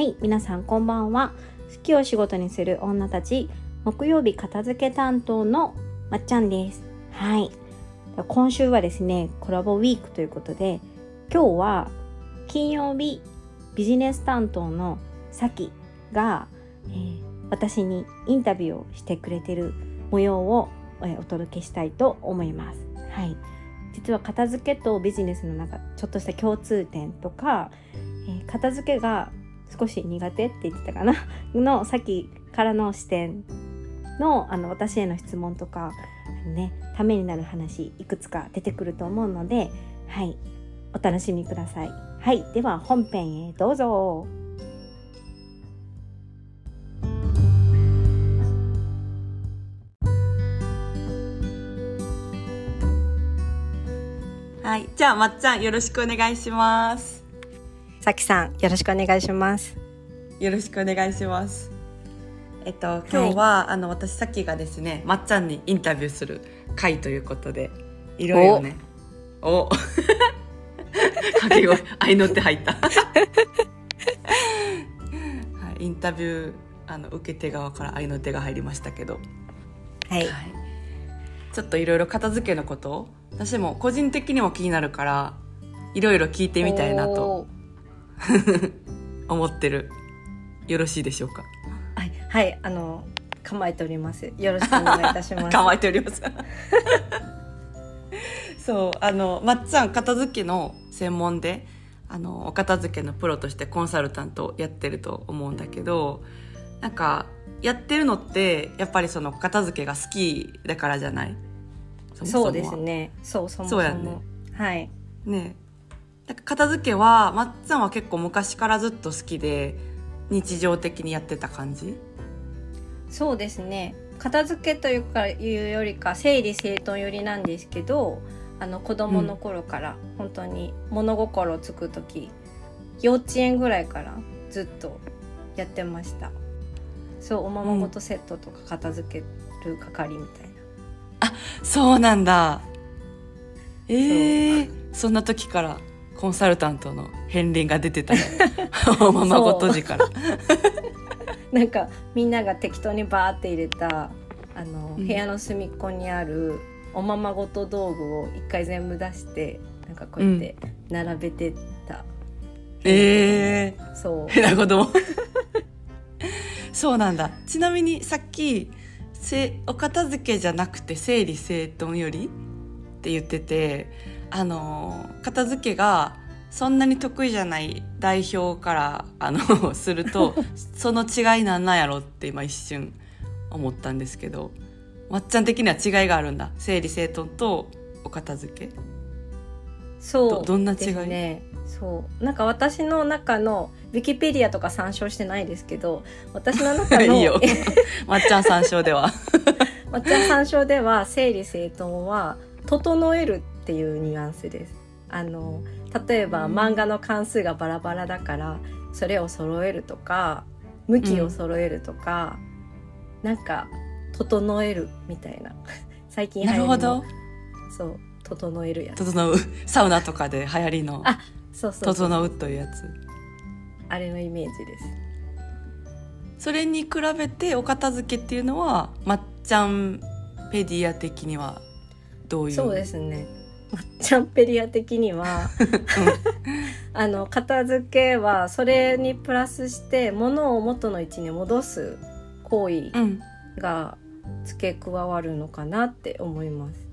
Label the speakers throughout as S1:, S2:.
S1: はい、皆さんこんばんは。好きを仕事にする女たち、木曜日片付け担当のまっちゃんです。はい。今週はですね、コラボウィークということで、今日は金曜日ビジネス担当のさきが、えー私にインタビューをしてくれてる模様を、えーお届けしたいと思います。はい。実は片付けとビジネスの中ちょっとした共通点とか、えー片付けが少し苦手って言ってたかな。のさっきからの視点のあの私への質問とかねためになる話いくつか出てくると思うのではい。お楽しみください。はい。では本編へどうぞ。
S2: はい、じゃあまっちゃんよろしくお願いします。
S1: さきさんよろしくお願いします。
S2: よろしくお願いします。えっと今日は、あの私さっきがですねまっちゃんにインタビューする回ということでいろいろね。お。掛け声の手入った。はい、インタビューあの受け手側から合いの手が入りましたけど。
S1: はい。
S2: はい、ちょっといろいろ片付けのことを私も個人的にも気になるからいろいろ聞いてみたいなと 思ってる。よろしいでしょうか？
S1: はい、はい、あの構えております。よろしくお願いいたします。
S2: 構えております。そうあのまっちゃん片付けの専門であのお片付けのプロとしてコンサルタントをやってると思うんだけどなんかやってるのってやっぱりその片付けが好きだからじゃない？
S1: そうですね。そうそもそも。
S2: そうやんね。
S1: はい。
S2: ね片付けはまっちゃんは結構昔からずっと好きで日常的にやってた感じ？
S1: そうですね。片付けというかいうよりか整理整頓寄りなんですけどあの子供の頃から本当に物心つく時、幼稚園ぐらいからずっとやってました。そうおままごとセットとか片付ける係みたいな、
S2: そうなんだ。ええそんな時からコンサルタントの片鱗が出てたね おままごと時から。
S1: なんかみんなが適当にバーって入れたあの、
S2: うん。
S1: 部屋の隅っこにあるおままごと道具を一回全部出してなんかこうやって並べてた、
S2: ええ
S1: そう。
S2: なるほど。そうなんだ。ちなみにさっきせお片付けじゃなくて整理整頓よりって言っててあの片付けがそんなに得意じゃない代表からあの すると その違いなんなんやろって今一瞬思ったんですけどまっちゃん的には違いがあるんだ。整理整頓とお片付け。
S1: そう
S2: どどんな違い？
S1: ねそう。なんか私の中のウィキペディアとか参照してないですけど私の中の
S2: いいよ。まっちゃん参照では。
S1: 私の参照では整理整頓は整えるっていうニュアンスです。あの例えば
S2: うん。
S1: 漫画の関数がバラバラだからそれを揃えるとか向きを揃えるとか、なんか整えるみたいな。最近
S2: なるほど。
S1: そう整えるやつ。
S2: 整う。サウナとかで流行りの
S1: あそうそうそう。
S2: 整うというやつ。
S1: あれのイメージです。
S2: それに比べてお片付けっていうのはまっちゃんペディア的にはどういう？
S1: そうですねまっちゃんペリア的にはあの片付けはそれにプラスして物を元の位置に戻す行為
S2: うん
S1: が付け加わるのかなって思います。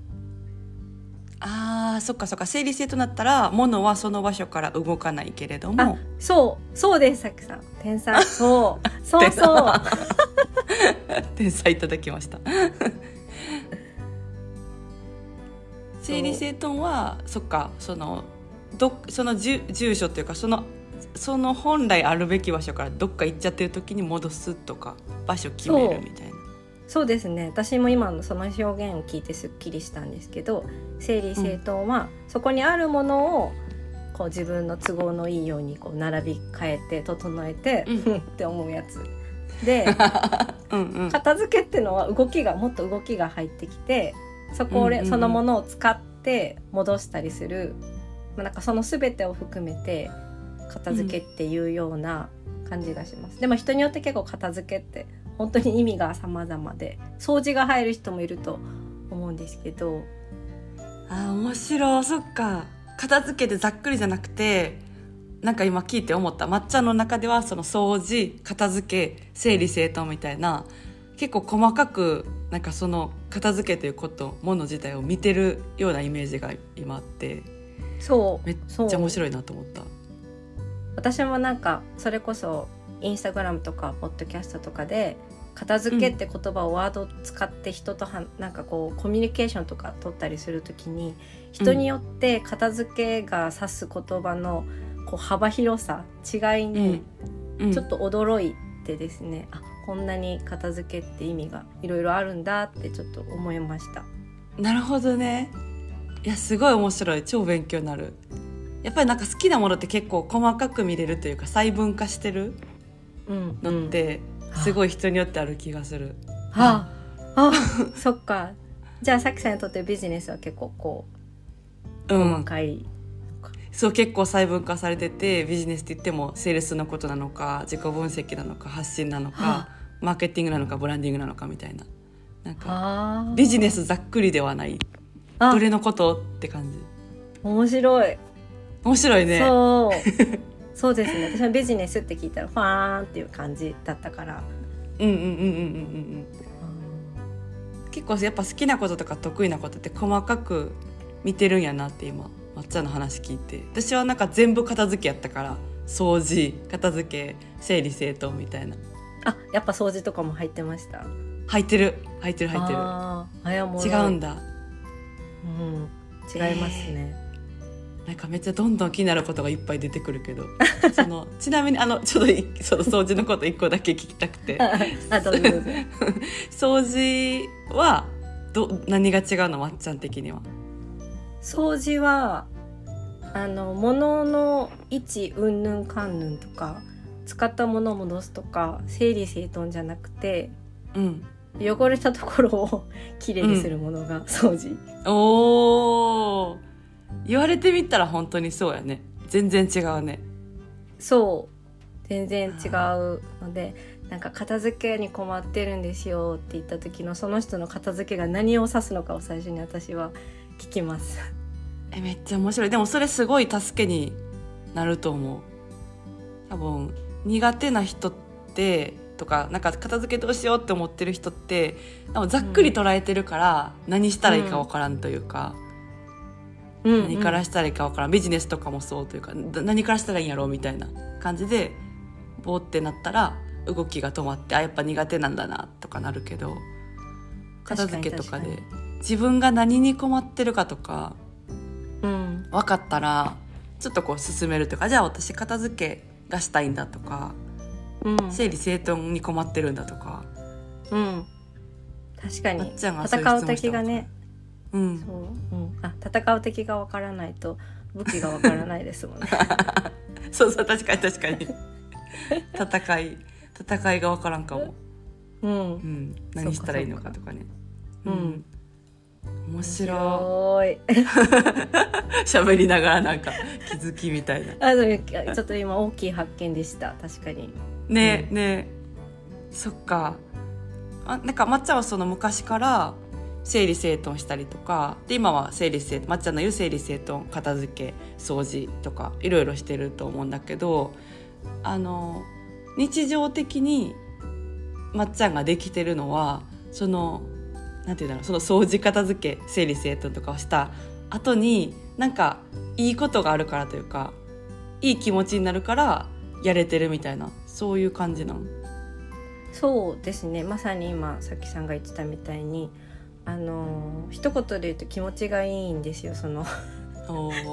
S2: あーそっかそっか。整理整頓だったら物はその場所から動かないけれど
S1: あ
S2: も
S1: そうそうですさきさん。天才。そう。そうそう。
S2: 天才いただきました整理整頓はそっかそのどその住住所っていうかそのその本来あるべき場所からどっか行っちゃってる時に戻すとか場所決めるみたいな。
S1: そう。ですね。私も今のその表現を聞いてすっきりしたんですけど整理整頓はそこにあるものをこう自分の都合のいいようにこう並び替えて整えて、って思うやつ。で
S2: うんうん。
S1: 片付けっていうのは動きがもっと動きが入ってきてそこを、
S2: うんうんうん。
S1: そのものを使って戻したりする、まあ、なんかその全てを含めて片付けっていうような感じがします。でも人によって結構片付けって本当に意味が様々で掃除が入る人もいると思うんですけど。
S2: あー面白い。そっか。片付けてざっくりじゃなくてなんか今聞いて思った。抹茶の中ではその掃除片付け整理整頓みたいな結構細かくなんかその片付けということもの自体を見てるようなイメージが今あって
S1: そう
S2: めっちゃ面白いなと思った。
S1: 私もなんかそれこそインスタグラムとかポッドキャストとかで片付けって言葉をワードを使って人とはなんかこうコミュニケーションとか取ったりするときに人によって片付けが指す言葉のこう幅広さ違いに
S2: うん。
S1: ちょっと驚いてですね、あこんなに片付けって意味がいろいろあるんだってちょっと思いました。
S2: なるほどね。いやすごい面白い。超勉強になる。やっぱりなんか好きなものって結構細かく見れるというか細分化してる
S1: うん
S2: のってすごい人によってある気がする、
S1: あ。あそっか。じゃあさきさんにとってビジネスは結構こう
S2: うん。
S1: 細かい、
S2: そう結構細分化されててビジネスって言ってもセールスのことなのか自己分析なのか発信なのか、
S1: は
S2: マーケティングなのかブランディングなのかみたいな。なんかビジネスざっくりではない。
S1: あ。
S2: どれのことって感じ。
S1: 面白い、
S2: 面白いね。
S1: そう。そうですね。私はビジネスって聞いたらファーンっていう感じだったから、
S2: うんうんうんうんうんうんうん。結構やっぱ好きなこととか得意なことって細かく見てるんやなって今抹茶の話聞いて。私はなんか全部片付けやったから掃除片付け整理整頓みたいな
S1: あやっぱ掃除とかも入ってました？
S2: 入ってる。入ってる入ってる。
S1: あやもう
S2: 違うんだ。
S1: うん違いますね、
S2: なんかめっちゃどんどん気になることがいっぱい出てくるけど。そのちなみにあのちょっといその掃除のこと一個だけ聞きたくて。
S1: あどうぞどうぞ。
S2: 掃除はど何が違うの？まっちゃん的には。
S1: 掃除はあの物の位置うんぬんかんぬんとか使ったものを戻すとか整理整頓じゃなくて
S2: うん。
S1: 汚れたところを きれいにするものが掃除、
S2: おー。言われてみたら本当にそうやね。全然違うね。
S1: そう。全然違うのでなんか片付けに困ってるんですよって言った時のその人の片付けが何を指すのかを最初に私は聞きます。
S2: えめっちゃ面白い。でもそれすごい助けになると思う。多分苦手な人ってとかなんか片付けどうしようって思ってる人ってざっくり捉えてるから、何したらいいか分からんというか、何からしたらいいか分からん。ビジネスとかもそうというかだ何からしたらいいんやろうみたいな感じでボーってなったら動きが止まってあやっぱ苦手なんだなとかなるけど片付けとかで
S1: 確
S2: 自分が何に困ってるかとか
S1: うん。
S2: 分かったらちょっとこう進めるというかじゃあ私片付けがしたいんだとか
S1: うん。
S2: 整理整頓に困ってるんだとか。
S1: うん。確か
S2: ま
S1: に戦う敵がね。
S2: うん。
S1: そう、うん、あ戦う敵がわからないと武器がわからないですもんね。
S2: そうそう確かに確かに。戦い戦いが分からんかも、
S1: うん。
S2: うん、何したらいいのかとかね。
S1: う
S2: ん面白
S1: 白い
S2: い。喋りながらなんか気づきみたいな。
S1: あでもちょっと今大きい発見でした。確かに。
S2: ねえ、ね。えそっか。あなんか抹茶はその昔から整理整頓したりとかで今は整理整抹茶の言う整理整頓片付け掃除とかいろいろしてると思うんだけどあの日常的にまっちゃんができてるのはそのなんていうんだろうその掃除片付け整理整頓とかをした後になんかいいことがあるからというかいい気持ちになるからやれてるみたいなそういう感じなの？
S1: そうですね。まさに今さきさんが言ってたみたいにあの一言で言うと気持ちがいいんですよその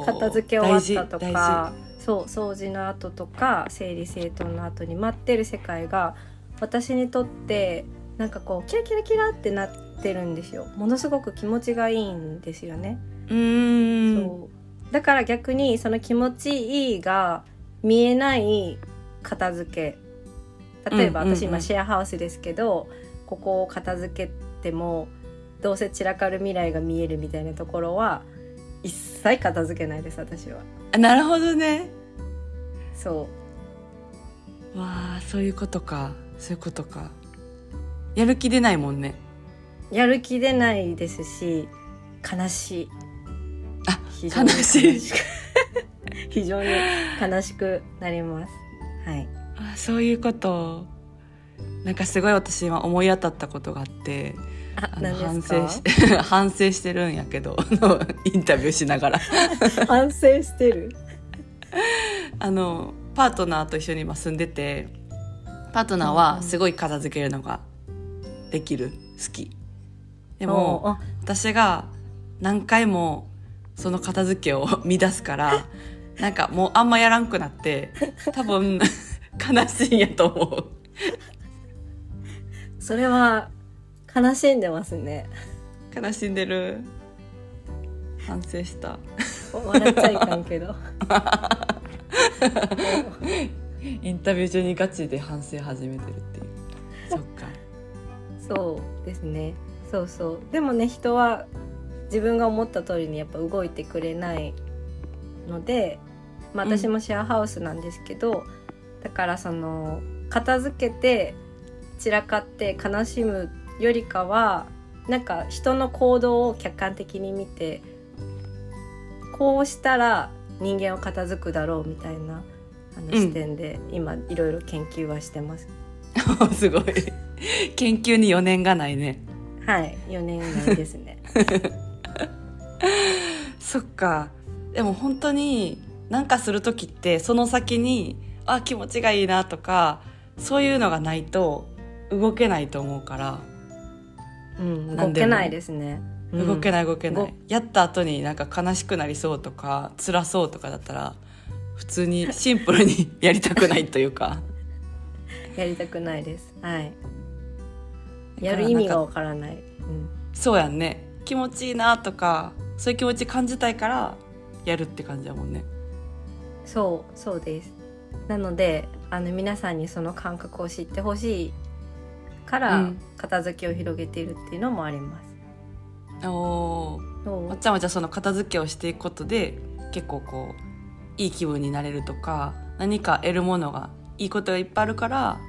S1: 片付け終わったとかそう掃除の後とか整理整頓の後に待ってる世界が私にとってなんかこうキラキラキラってなってるんですよ。ものすごく気持ちがいいんですよね、
S2: うーん。
S1: そう。だから逆にその気持ちいいが見えない片付け。例えば私今シェアハウスですけど、ここを片付けてもどうせ散らかる未来が見えるみたいなところは一切片付けないです私は。
S2: あなるほどね。
S1: そ
S2: わあそういうことか。そういうことか。やる気出ないもんね
S1: やる気出ないですし悲しい。
S2: あ悲しい。
S1: く 非常に悲しくなります。はい。
S2: あそういうこと。なんかすごい私今思い当たったことがあって
S1: あ
S2: あの反省し 反省してるんやけど インタビューしながら。
S1: 反省してる？
S2: あのパートナーと一緒に今住んでてパートナーはすごい片付けるのができる好きでも
S1: あ
S2: 私が何回もその片付けを 乱すからなんかもうあんまやらんくなって多分 悲しいんやと思う。
S1: それは悲しんでますね。
S2: 悲しんでる。反省した。
S1: 笑っちゃいかんけど。
S2: インタビュー中にガチで反省始めてるっていう。そっか。
S1: そうですねそうそう。でもね人は自分が思った通りにやっぱ動いてくれないので、まあ、私もシェアハウスなんですけど、だからその片付けて散らかって悲しむよりかはなんか人の行動を客観的に見てこうしたら人間を片付くだろうみたいなあの視点で今いろいろ研究はしてます。
S2: すごい。研究に余念がないね。
S1: はい4年以内ですね。
S2: そっかでも本当になんかする時ってその先にあ気持ちがいいなとかそういうのがないと動けないと思うから、
S1: うん、動けないですね。
S2: 動け
S1: い。
S2: ない動けない
S1: ご
S2: やった後になんか悲しくなりそうとか辛そうとかだったら普通にシンプルに やりたくないというか
S1: やりたくないです。はい。やる意味がわからない。うん、
S2: そうやんね。気持ちいいなとかそういう気持ち感じたいからやるって感じだもんね。
S1: そうそうです。なのであの皆さんにその感覚を知ってほしいから、
S2: うん。
S1: 片付けを広げているっていうのもあります。
S2: おー。
S1: そう？
S2: まっちゃんはじゃあその片付けをしていくことで結構こういい気分になれるとか何か得るものがいいことがいっぱいあるから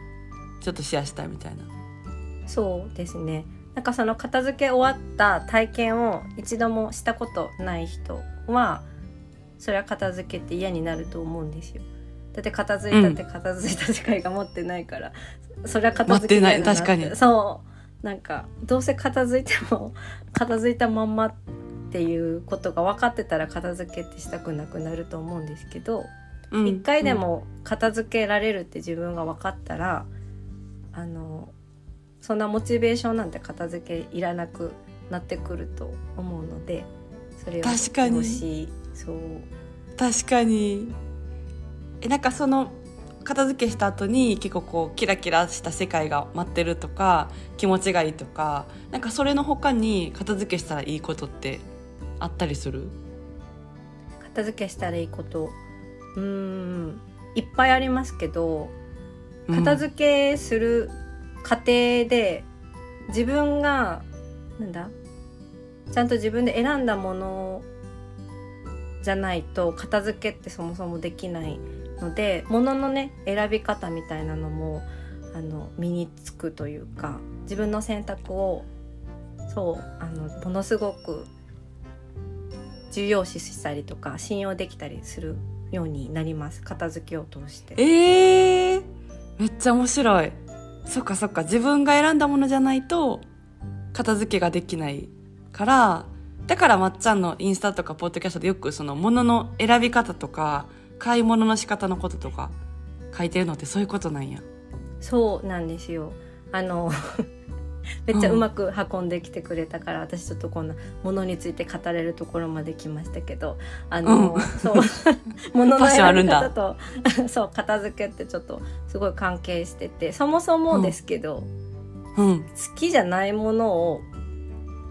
S2: ちょっとシェアしたいみたいな
S1: そうですね。なんかその片付け終わった体験を一度もしたことない人はそれは片付けって嫌になると思うんですよ。だって片付いたって片付いた世界が持ってないから、それは片付け嫌だな
S2: 持ってない確かに。
S1: そう。なんかどうせ片付いても 片付いたまんまっていうことが分かってたら片付けってしたくなくなると思うんですけど、
S2: うん。
S1: 一回でも片付けられるって自分が分かったら、あのそんなモチベーションなんて片付けいらなくなってくると思うのでそれを
S2: 確かに。
S1: 欲しいそう。
S2: 確かに。えなんかその片付けした後に結構こうキラキラした世界が待ってるとか気持ちがいいとかなんかそれの他に片付けしたらいいことってあったりする？
S1: 片付けしたらいいこと。うーんいっぱいありますけど片付けする過程で自分がなんだ？ちゃんと自分で選んだものじゃないと片付けってそもそもできないので物のね選び方みたいなのもあの身につくというか自分の選択をそうあのものすごく重要視したりとか信用できたりするようになります。片付けを通して。
S2: えー、めっちゃ面白い。そっかそっか。自分が選んだものじゃないと片付けができないから。だからまっちゃんのインスタとかポッドキャストでよくその物の選び方とか買い物の仕方のこととか書いてるのってそういうことなんや。
S1: そうなんですよ。あの めっちゃうまく運んできてくれたから、私ちょっとこんなものについて語れるところまで来ましたけどあの、
S2: うん。
S1: そう。物の
S2: ファッションあるんだ。
S1: 選び方と そう片付けってちょっとすごい関係しててそもそもですけど、
S2: うん。
S1: 好きじゃないものを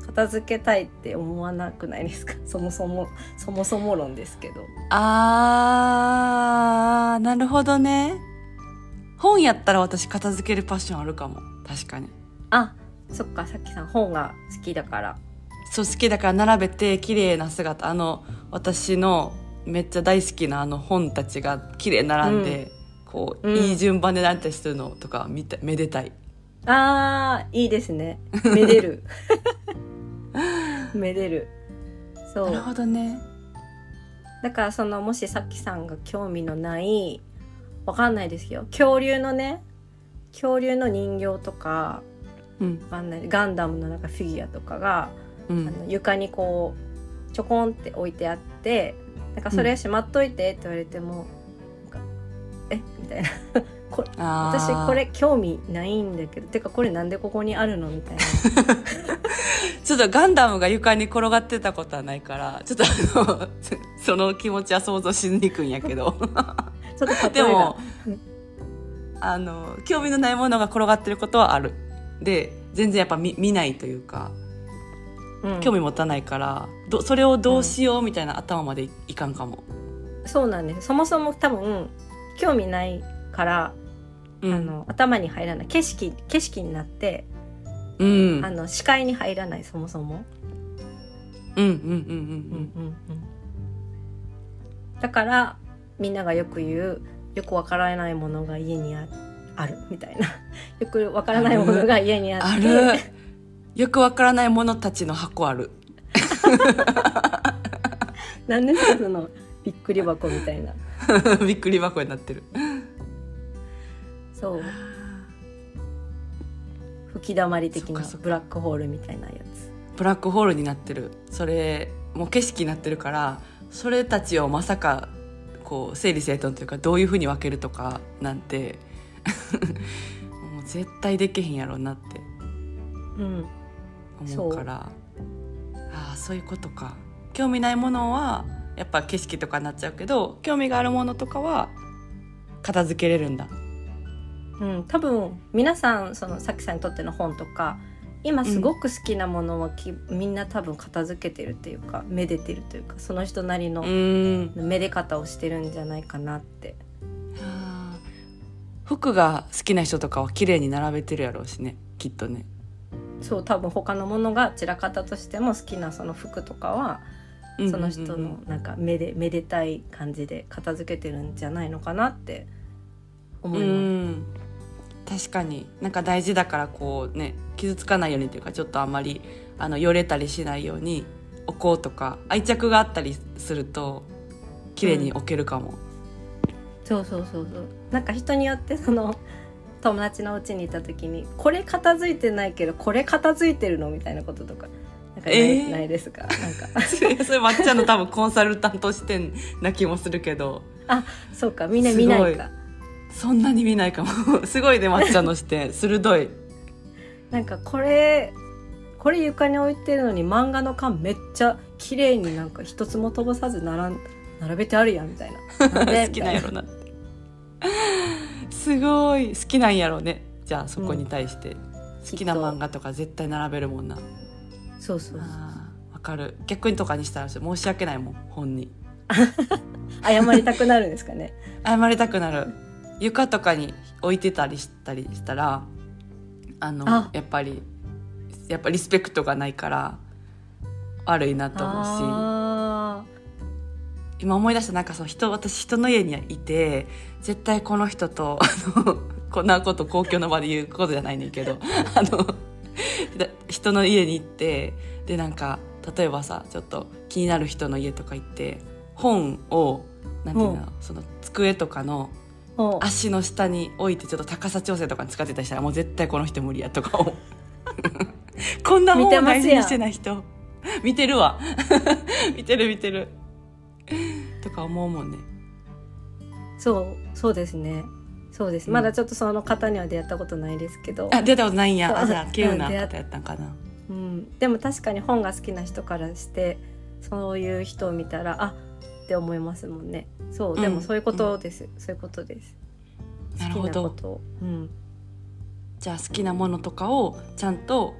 S1: 片付けたいって思わなくないですか？そもそもそもそも論ですけど。
S2: あーなるほどね。本やったら私片付けるパッションあるかも。確かに。
S1: あそっかさっきさん本が好きだから。
S2: そう好きだから並べて綺麗な姿。あの私のめっちゃ大好きなあの本たちが綺麗に並んで、ここう、
S1: うん。
S2: いい順番でなったりするのとか見ためでたい。
S1: あーいいですね。めでる。めでる。そう。
S2: なるほどね。
S1: だからそのもしさっきさんが興味のないわかんないですよ恐竜のね恐竜の人形とか
S2: うん。
S1: わかんないガンダムのなんかフィギュアとかが、
S2: うん。
S1: あの床にこうちょこんって置いてあってなんかそれしまっといてって言われても、なんかえ？みたいな。こ私これ興味ないんだけどてかこれなんでここにあるの？みたいな。
S2: ちょっとガンダムが床に転がってたことはないからちょっとあの その気持ちは想像しにくいんやけど。
S1: ちょっと
S2: でも
S1: うん
S2: あの興味のないものが転がってることはあるで全然やっぱ見見ないというか
S1: うん。
S2: 興味持たないからどそれをどうしようみたいな頭までいいかんかも、
S1: そうなんです。そもそも多分興味ないから、
S2: うん、
S1: あの頭に入らない。景色景色になって、
S2: うん。
S1: あの視界に入らないそもそも、
S2: うんうんうんうん
S1: うん。うんだからみんながよく言うよくわからないものが家にああるみたいなよくわからないものが家にあって。
S2: ある。よくわからないものたちの箱ある。
S1: 何ですかそのびっくり箱みたいな。
S2: びっくり箱になってる。
S1: そう。吹き溜まり的なブラックホールみたいなやつ。
S2: ブラックホールになってる。それもう景色になってるからそれたちをまさかこう整理整頓というかどういうふうに分けるとかなんて 絶対できへんやろうなって
S1: うん。
S2: 思うから。ああそういうことか。興味ないものはやっぱ景色とかになっちゃうけど興味があるものとかは片付けれるんだ。
S1: うん、多分皆さんそのさきさんにとっての本とか今すごく好きなものはき、みんな多分片付けてるっていうかめでてるというかその人なりのめで方をしてるんじゃないかなって
S2: 服が好きな人とかは綺麗に並べてるやろうしね。きっとね。
S1: そう多分他のものが散らかったとしても好きなその服とかはその人
S2: うんうんうん。
S1: のなんかめでめでたい感じで片付けてるんじゃないのかなって思
S2: う
S1: います。
S2: ん。確かに。なんか大事だからこうね傷つかないようにというかちょっとあんまりあのよれたりしないように置こうとか愛着があったりすると綺麗に置けるかも、
S1: そうそうそうそうなんか人によってその 友達の家にいた時にこれ片付いてないけどこれ片付いてるのみたいなこととかなんかない,、
S2: えー？
S1: ないですか？なんか。
S2: それまっちゃんの多分コンサルタント視点な気もするけど。
S1: そうか。みんな見ないか。
S2: そんなに見ないかも。すごいねまっちゃんの視点鋭い。
S1: なんかこれこれ床に置いてるのに漫画の缶めっちゃ綺麗になんか一つも飛ばさず並ん並べてあるやんみたいな。
S2: 好きなんやろなすごい好きなんやろね。じゃあそこに対して、好きな漫画とか絶対並べるもんな。
S1: そうそう
S2: わかる。逆にとかにしたら申し訳ないもん本に。
S1: 謝りたくなるんですかね。
S2: 謝りたくなる。床とかに置いてたりしたりしたらあの
S1: あ。
S2: やっぱりやっぱリスペクトがないから悪いなと思うし。
S1: あ
S2: 今思い出したなんかそう人私人の家にいて絶対この人と あのこんなこと公共の場で言うことじゃないねんけど あのだ人の家に行ってでなんか例えばさちょっと気になる人の家とか行って本をなんていうの、
S1: うん。
S2: その机とかの足の下に置いてちょっと高さ調整とかに使ってたりしたらもう絶対この人無理やとか思う。こんな本を大事にしてない人。見てるわ。見てる見てる とか思うもんね。
S1: そうそうですね。そうです、
S2: うん。
S1: まだちょっとその方には出会ったことないですけど、
S2: あ出たことないんや。あじゃあ稀有な方やったんかな。
S1: うん、でも確かに本が好きな人からしてそういう人を見たらあって思いますもんね。そう、
S2: うん。
S1: でもそういうことです、そういうことです。好きな
S2: るほど
S1: うん。
S2: じゃあ好きなものとかをちゃんと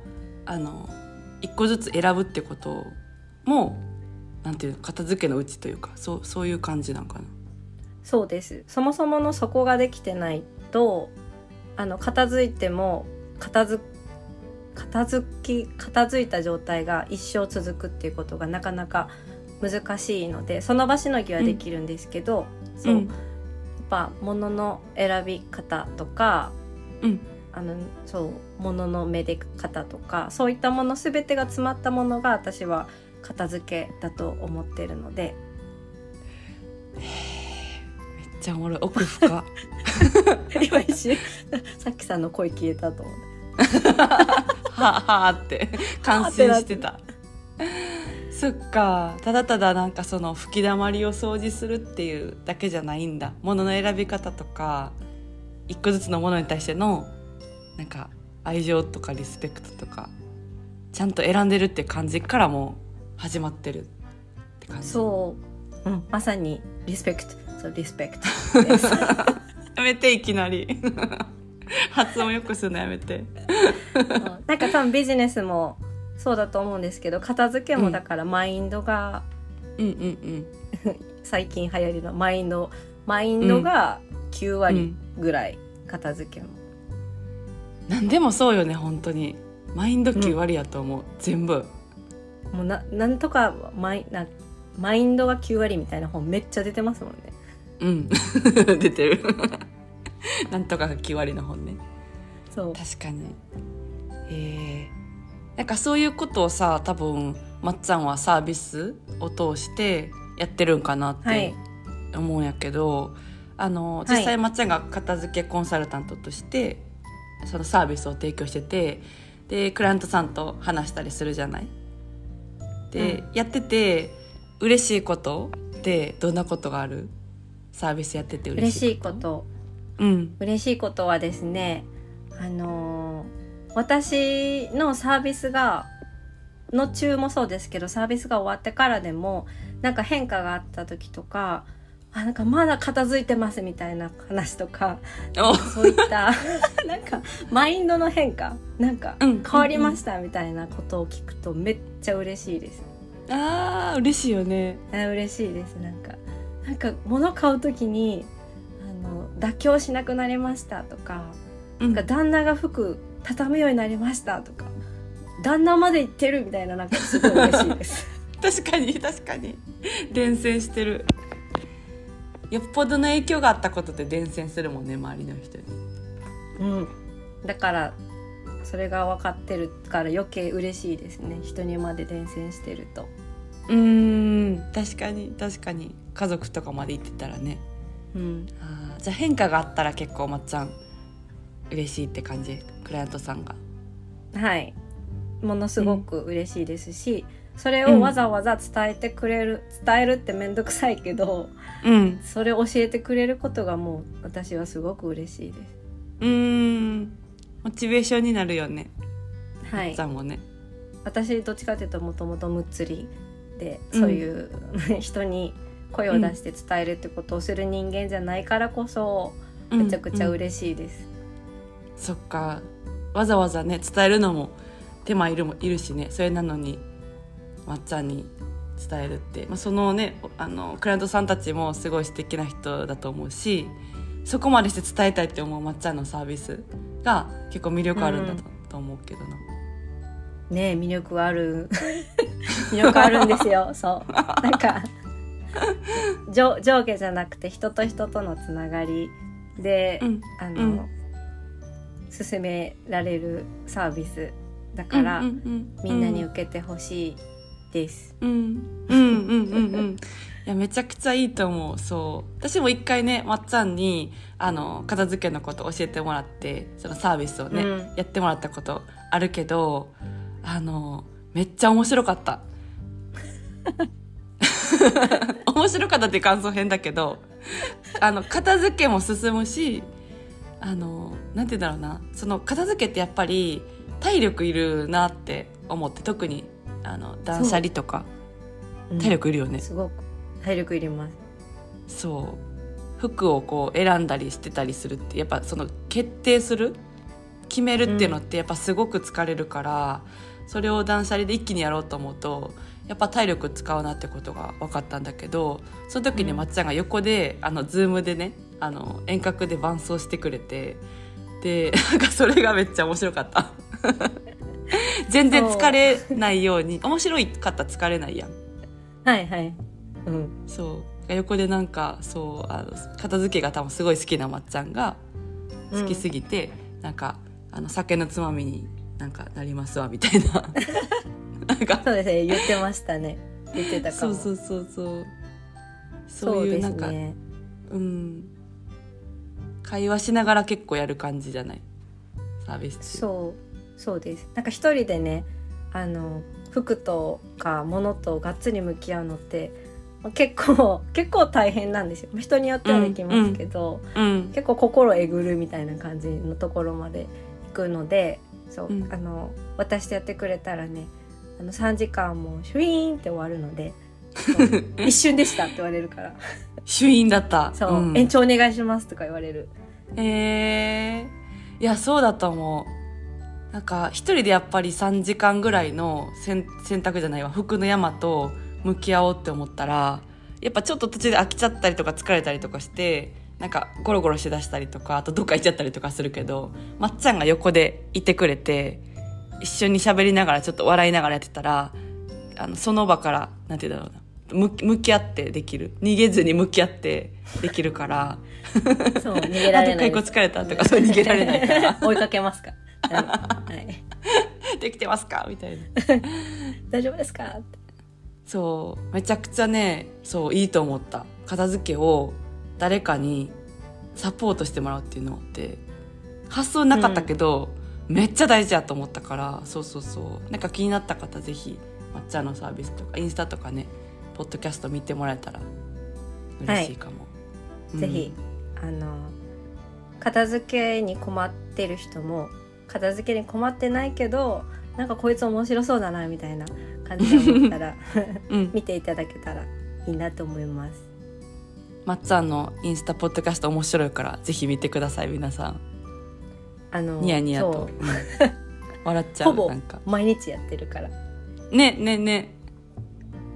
S2: あの一個ずつ選ぶってこともなんていうの片付けのうちというかそうそういう感じなんかな？
S1: そうです。そもそもの底ができてないとあの片付いても片付片付き片付いた状態が一生続くっていうことがなかなか難しいのでその場しのぎはできるんですけど、そう、
S2: ん。
S1: ぱ物の選び方とか
S2: うん。
S1: あのそう物のめで方とかそういったもの全てが詰まったものが私は片付けだと思ってるので。
S2: めっちゃおもろい。奥深
S1: 今一瞬 さっきさんの声消えたと思う。
S2: はあはあって感心してた。そっか。ただただなんかその吹き溜まりを掃除するっていうだけじゃないんだ。物の選び方とか一個ずつのものに対してのなんか愛情とかリスペクトとかちゃんと選んでるって感じからもう始まってるって感じ。
S1: そう、うん、まさにリスペクト。そうリスペクト。で す
S2: やめていきなり。発音よくするのやめて。
S1: う。んなんか多分ビジネスもそうだと思うんですけど片付け
S2: うん
S1: もだからマインドが、
S2: うんうん
S1: 最近流行りのマインドマインドが9
S2: うん、う
S1: 割
S2: ん、
S1: ぐらい片付けも、
S2: 何でもそうよね本当に。マインド9割やと思う、全部
S1: もうななんとかマイなマインドが9割みたいな本めっちゃ出てますもんね。
S2: うん。出てる。なんとかが9割の本ね。
S1: そう。
S2: 確かに。えー、なんかそういうことをさ多分まっちゃんはサービスを通してやってるんかなっ
S1: はい。
S2: て思うんやけど、あの
S1: はい。
S2: 実際まっちゃんが片付けコンサルタントとしてそのサービスを提供しててでクライアントさんと話したりするじゃない？で、やってて嬉しいことってどんなことがある？サービスやってて嬉
S1: 嬉しい
S2: こ
S1: と。
S2: うん。
S1: 嬉しいことはですねあのー私のサービスがの中もそうですけどサービスが終わってからでもなんか変化があった時とかあなんかまだ片付いてますみたいな話とか
S2: お。
S1: そういった なんかマインドの変化なんか
S2: うん
S1: 変わりましたみたいなことを聞くとめっちゃ嬉しいです。
S2: あー嬉しいよね。
S1: あ嬉しいですなんか。なんか物買う時にあの妥協しなくなりましたとか
S2: うん。
S1: なんか旦那が服畳むようになりましたとか旦那まで行ってるみたいななんかすごい嬉しいです。
S2: 確かに確かに。伝染してるよっぽどの影響があったことで伝染するもんね周りの人に。
S1: うん。だからそれが分かってるから余計嬉しいですね。人にまで伝染してると。
S2: うーん確かに確かに。家族とかまで行ってたらね。
S1: うん。
S2: あーじゃあ変化があったら結構まっちゃん嬉しいって感じクライアントさんが
S1: はいものすごく嬉しいですし、それをわざわざ伝えてくれる伝えるって面倒くさいけど
S2: うん。
S1: それを教えてくれることがもう私はすごく嬉しいです。
S2: うーん。モチベーションになるよね、
S1: はい。
S2: もね。
S1: 私どっちかというともともとむっつりで
S2: うん。
S1: そういう、人に声を出して伝えるってことをする人間じゃないからこそ、めちゃくちゃ
S2: うんうん
S1: 嬉しいです、
S2: そっか。わざわざね伝えるのも手間いるもいるしね。それなのにまっちゃんに伝えるって、まあ、そのねあのクライアントさんたちもすごい素敵な人だと思うしそこまでして伝えたいって思うまっちゃんのサービスが結構魅力あるんだと,、と思うけどな。
S1: ねえ魅力ある。魅力あるんですよ。そう。なんか上上下じゃなくて人と人とのつながりで、
S2: うん。
S1: あの、
S2: うん。
S1: 進められるサービスだから、
S2: うんうんうん。
S1: みんなに受けてほしいです。
S2: うん。うん。うん。うん。うん。いやめちゃくちゃいいと思う。そう。私も一回ねまっちゃんにあの片付けのこと教えてもらってそのサービスをね、
S1: うん。
S2: やってもらったことあるけどあのめっちゃ面白かった。面白かったって感想変だけどあの片付けも進むしあのなんて言うんだろうな。その片付けってやっぱり体力いるなって思って特にあの断捨離とか
S1: うん。
S2: 体力いるよね、
S1: すごく。体力いります。
S2: そう。服をこう選んだりしてたりするってやっぱその決定する？決めるっていうのってやっぱすごく疲れるから、それを断捨離で一気にやろうと思うとやっぱ体力使うなってことが分かったんだけどその時に
S1: うん。
S2: まっちゃんが横で、あのズームでねあの遠隔で伴奏してくれてでなんかそれがめっちゃ面白かった 全然疲れないように。面白いかったら疲れないやん。
S1: はいはい。うん。
S2: そう。横でなんかそうあの片付けが多分すごい好きなまっちゃんが好きすぎて、なんかあの酒のつまみになんかなりますわみたいな。なんか。
S1: そうですね。言ってましたね。言ってたかも。
S2: そうそうそうそう。
S1: そ
S2: そうういうなんか
S1: ね
S2: うん。会話しながら結構やる感じじゃない？サービス中。
S1: そうそうです。なんか一人でねあの服とか物とがっつり向き合うのってまあ結構 結構大変なんですよ。まあ人によってはできますけど、
S2: うん
S1: 結構心えぐるみたいな感じのところまで行くのでそう、
S2: うん。
S1: あの私とやってくれたらねあの3時間もシュイーンって終わるので 一瞬でしたって言われるから。
S2: 主因だった。
S1: そう、
S2: ん。
S1: 延長お願いしますとか言われる。
S2: へえいやそうだと思うなんか一人でやっぱり3時間ぐらいの洗洗濯じゃないわ。服の山と向き合おうって思ったらやっぱちょっと途中で飽きちゃったりとか疲れたりとかしてなんかゴロゴロしだしたりとかあとどっか行っちゃったりとかするけどまっちゃんが横でいてくれて一緒に喋りながらちょっと笑いながらやってたらあのその場からなんて言うんだろうな。向向き合ってできる。逃げずに向き合ってできるから。
S1: そう逃げられない
S2: あどっか一個疲れたとかそう逃げられないから。
S1: 追いかけますか、はい、
S2: できてますか？みたいな。
S1: 大丈夫ですか？って。
S2: そう。めちゃくちゃねそういいと思った。片付けを誰かにサポートしてもらうっていうのって発想なかったけど、めっちゃ大事やと思ったからそうそうそう。なんか気になった方ぜひ抹茶のサービスとかインスタとかねポッドキャスト見てもらえたら嬉しいかも、うん
S1: ぜひあの片付けに困ってる人も片付けに困ってないけどなんかこいつ面白そうだなみたいな感じで思ったら
S2: うん。
S1: 見ていただけたらいいなと思います。
S2: まっちゃんのインスタポッドキャスト面白いからぜひ見てください皆さん。
S1: あの
S2: ニヤニヤと。笑っちゃ
S1: ほぼ
S2: うなんか。
S1: 毎日やってるから。
S2: ねねね。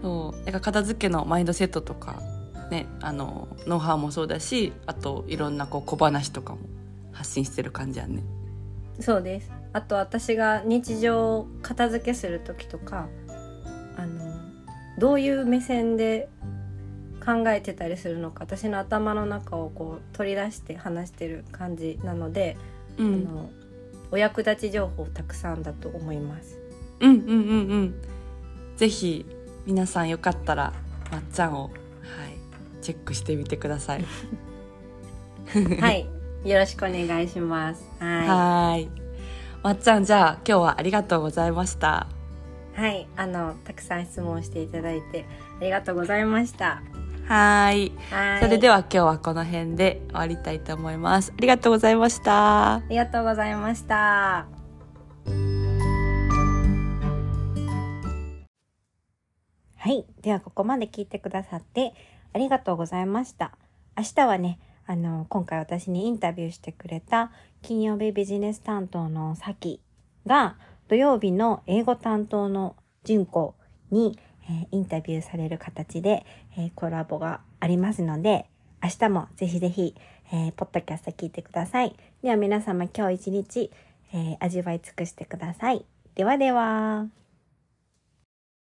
S2: そう。なんか片付けのマインドセットとかねあのノウハウもそうだしあといろんなこう小話とかも発信してる感じやね
S1: そうです。あと私が日常片付けする時とかあのどういう目線で考えてたりするのか私の頭の中をこう取り出して話してる感じなので、あ
S2: うん。
S1: のお役立ち情報たくさんだと思います。
S2: うんうんうんうん。ぜひ皆さんよかったらまっちゃんをはいチェックしてみてください。
S1: はい、よろしくお願いします。は
S2: いまっちゃんじゃあ今日はありがとうございました
S1: い、はい、あのたくさん質問していただいてありがとうございました。
S2: はーい
S1: はい、
S2: それでは今日はこの辺で終わりたいと思いますありがとうございました
S1: ありがとうございました。
S3: はい。では、ここまで聞いてくださってありがとうございました。明日はね、あの、今回私にインタビューしてくれた金曜日ビジネス担当のさきが土曜日の英語担当の純子に、えーインタビューされる形で、えーコラボがありますので、明日もぜひぜひ、えーポッドキャスト聞いてください。では皆様今日一日、えー味わい尽くしてください。ではでは。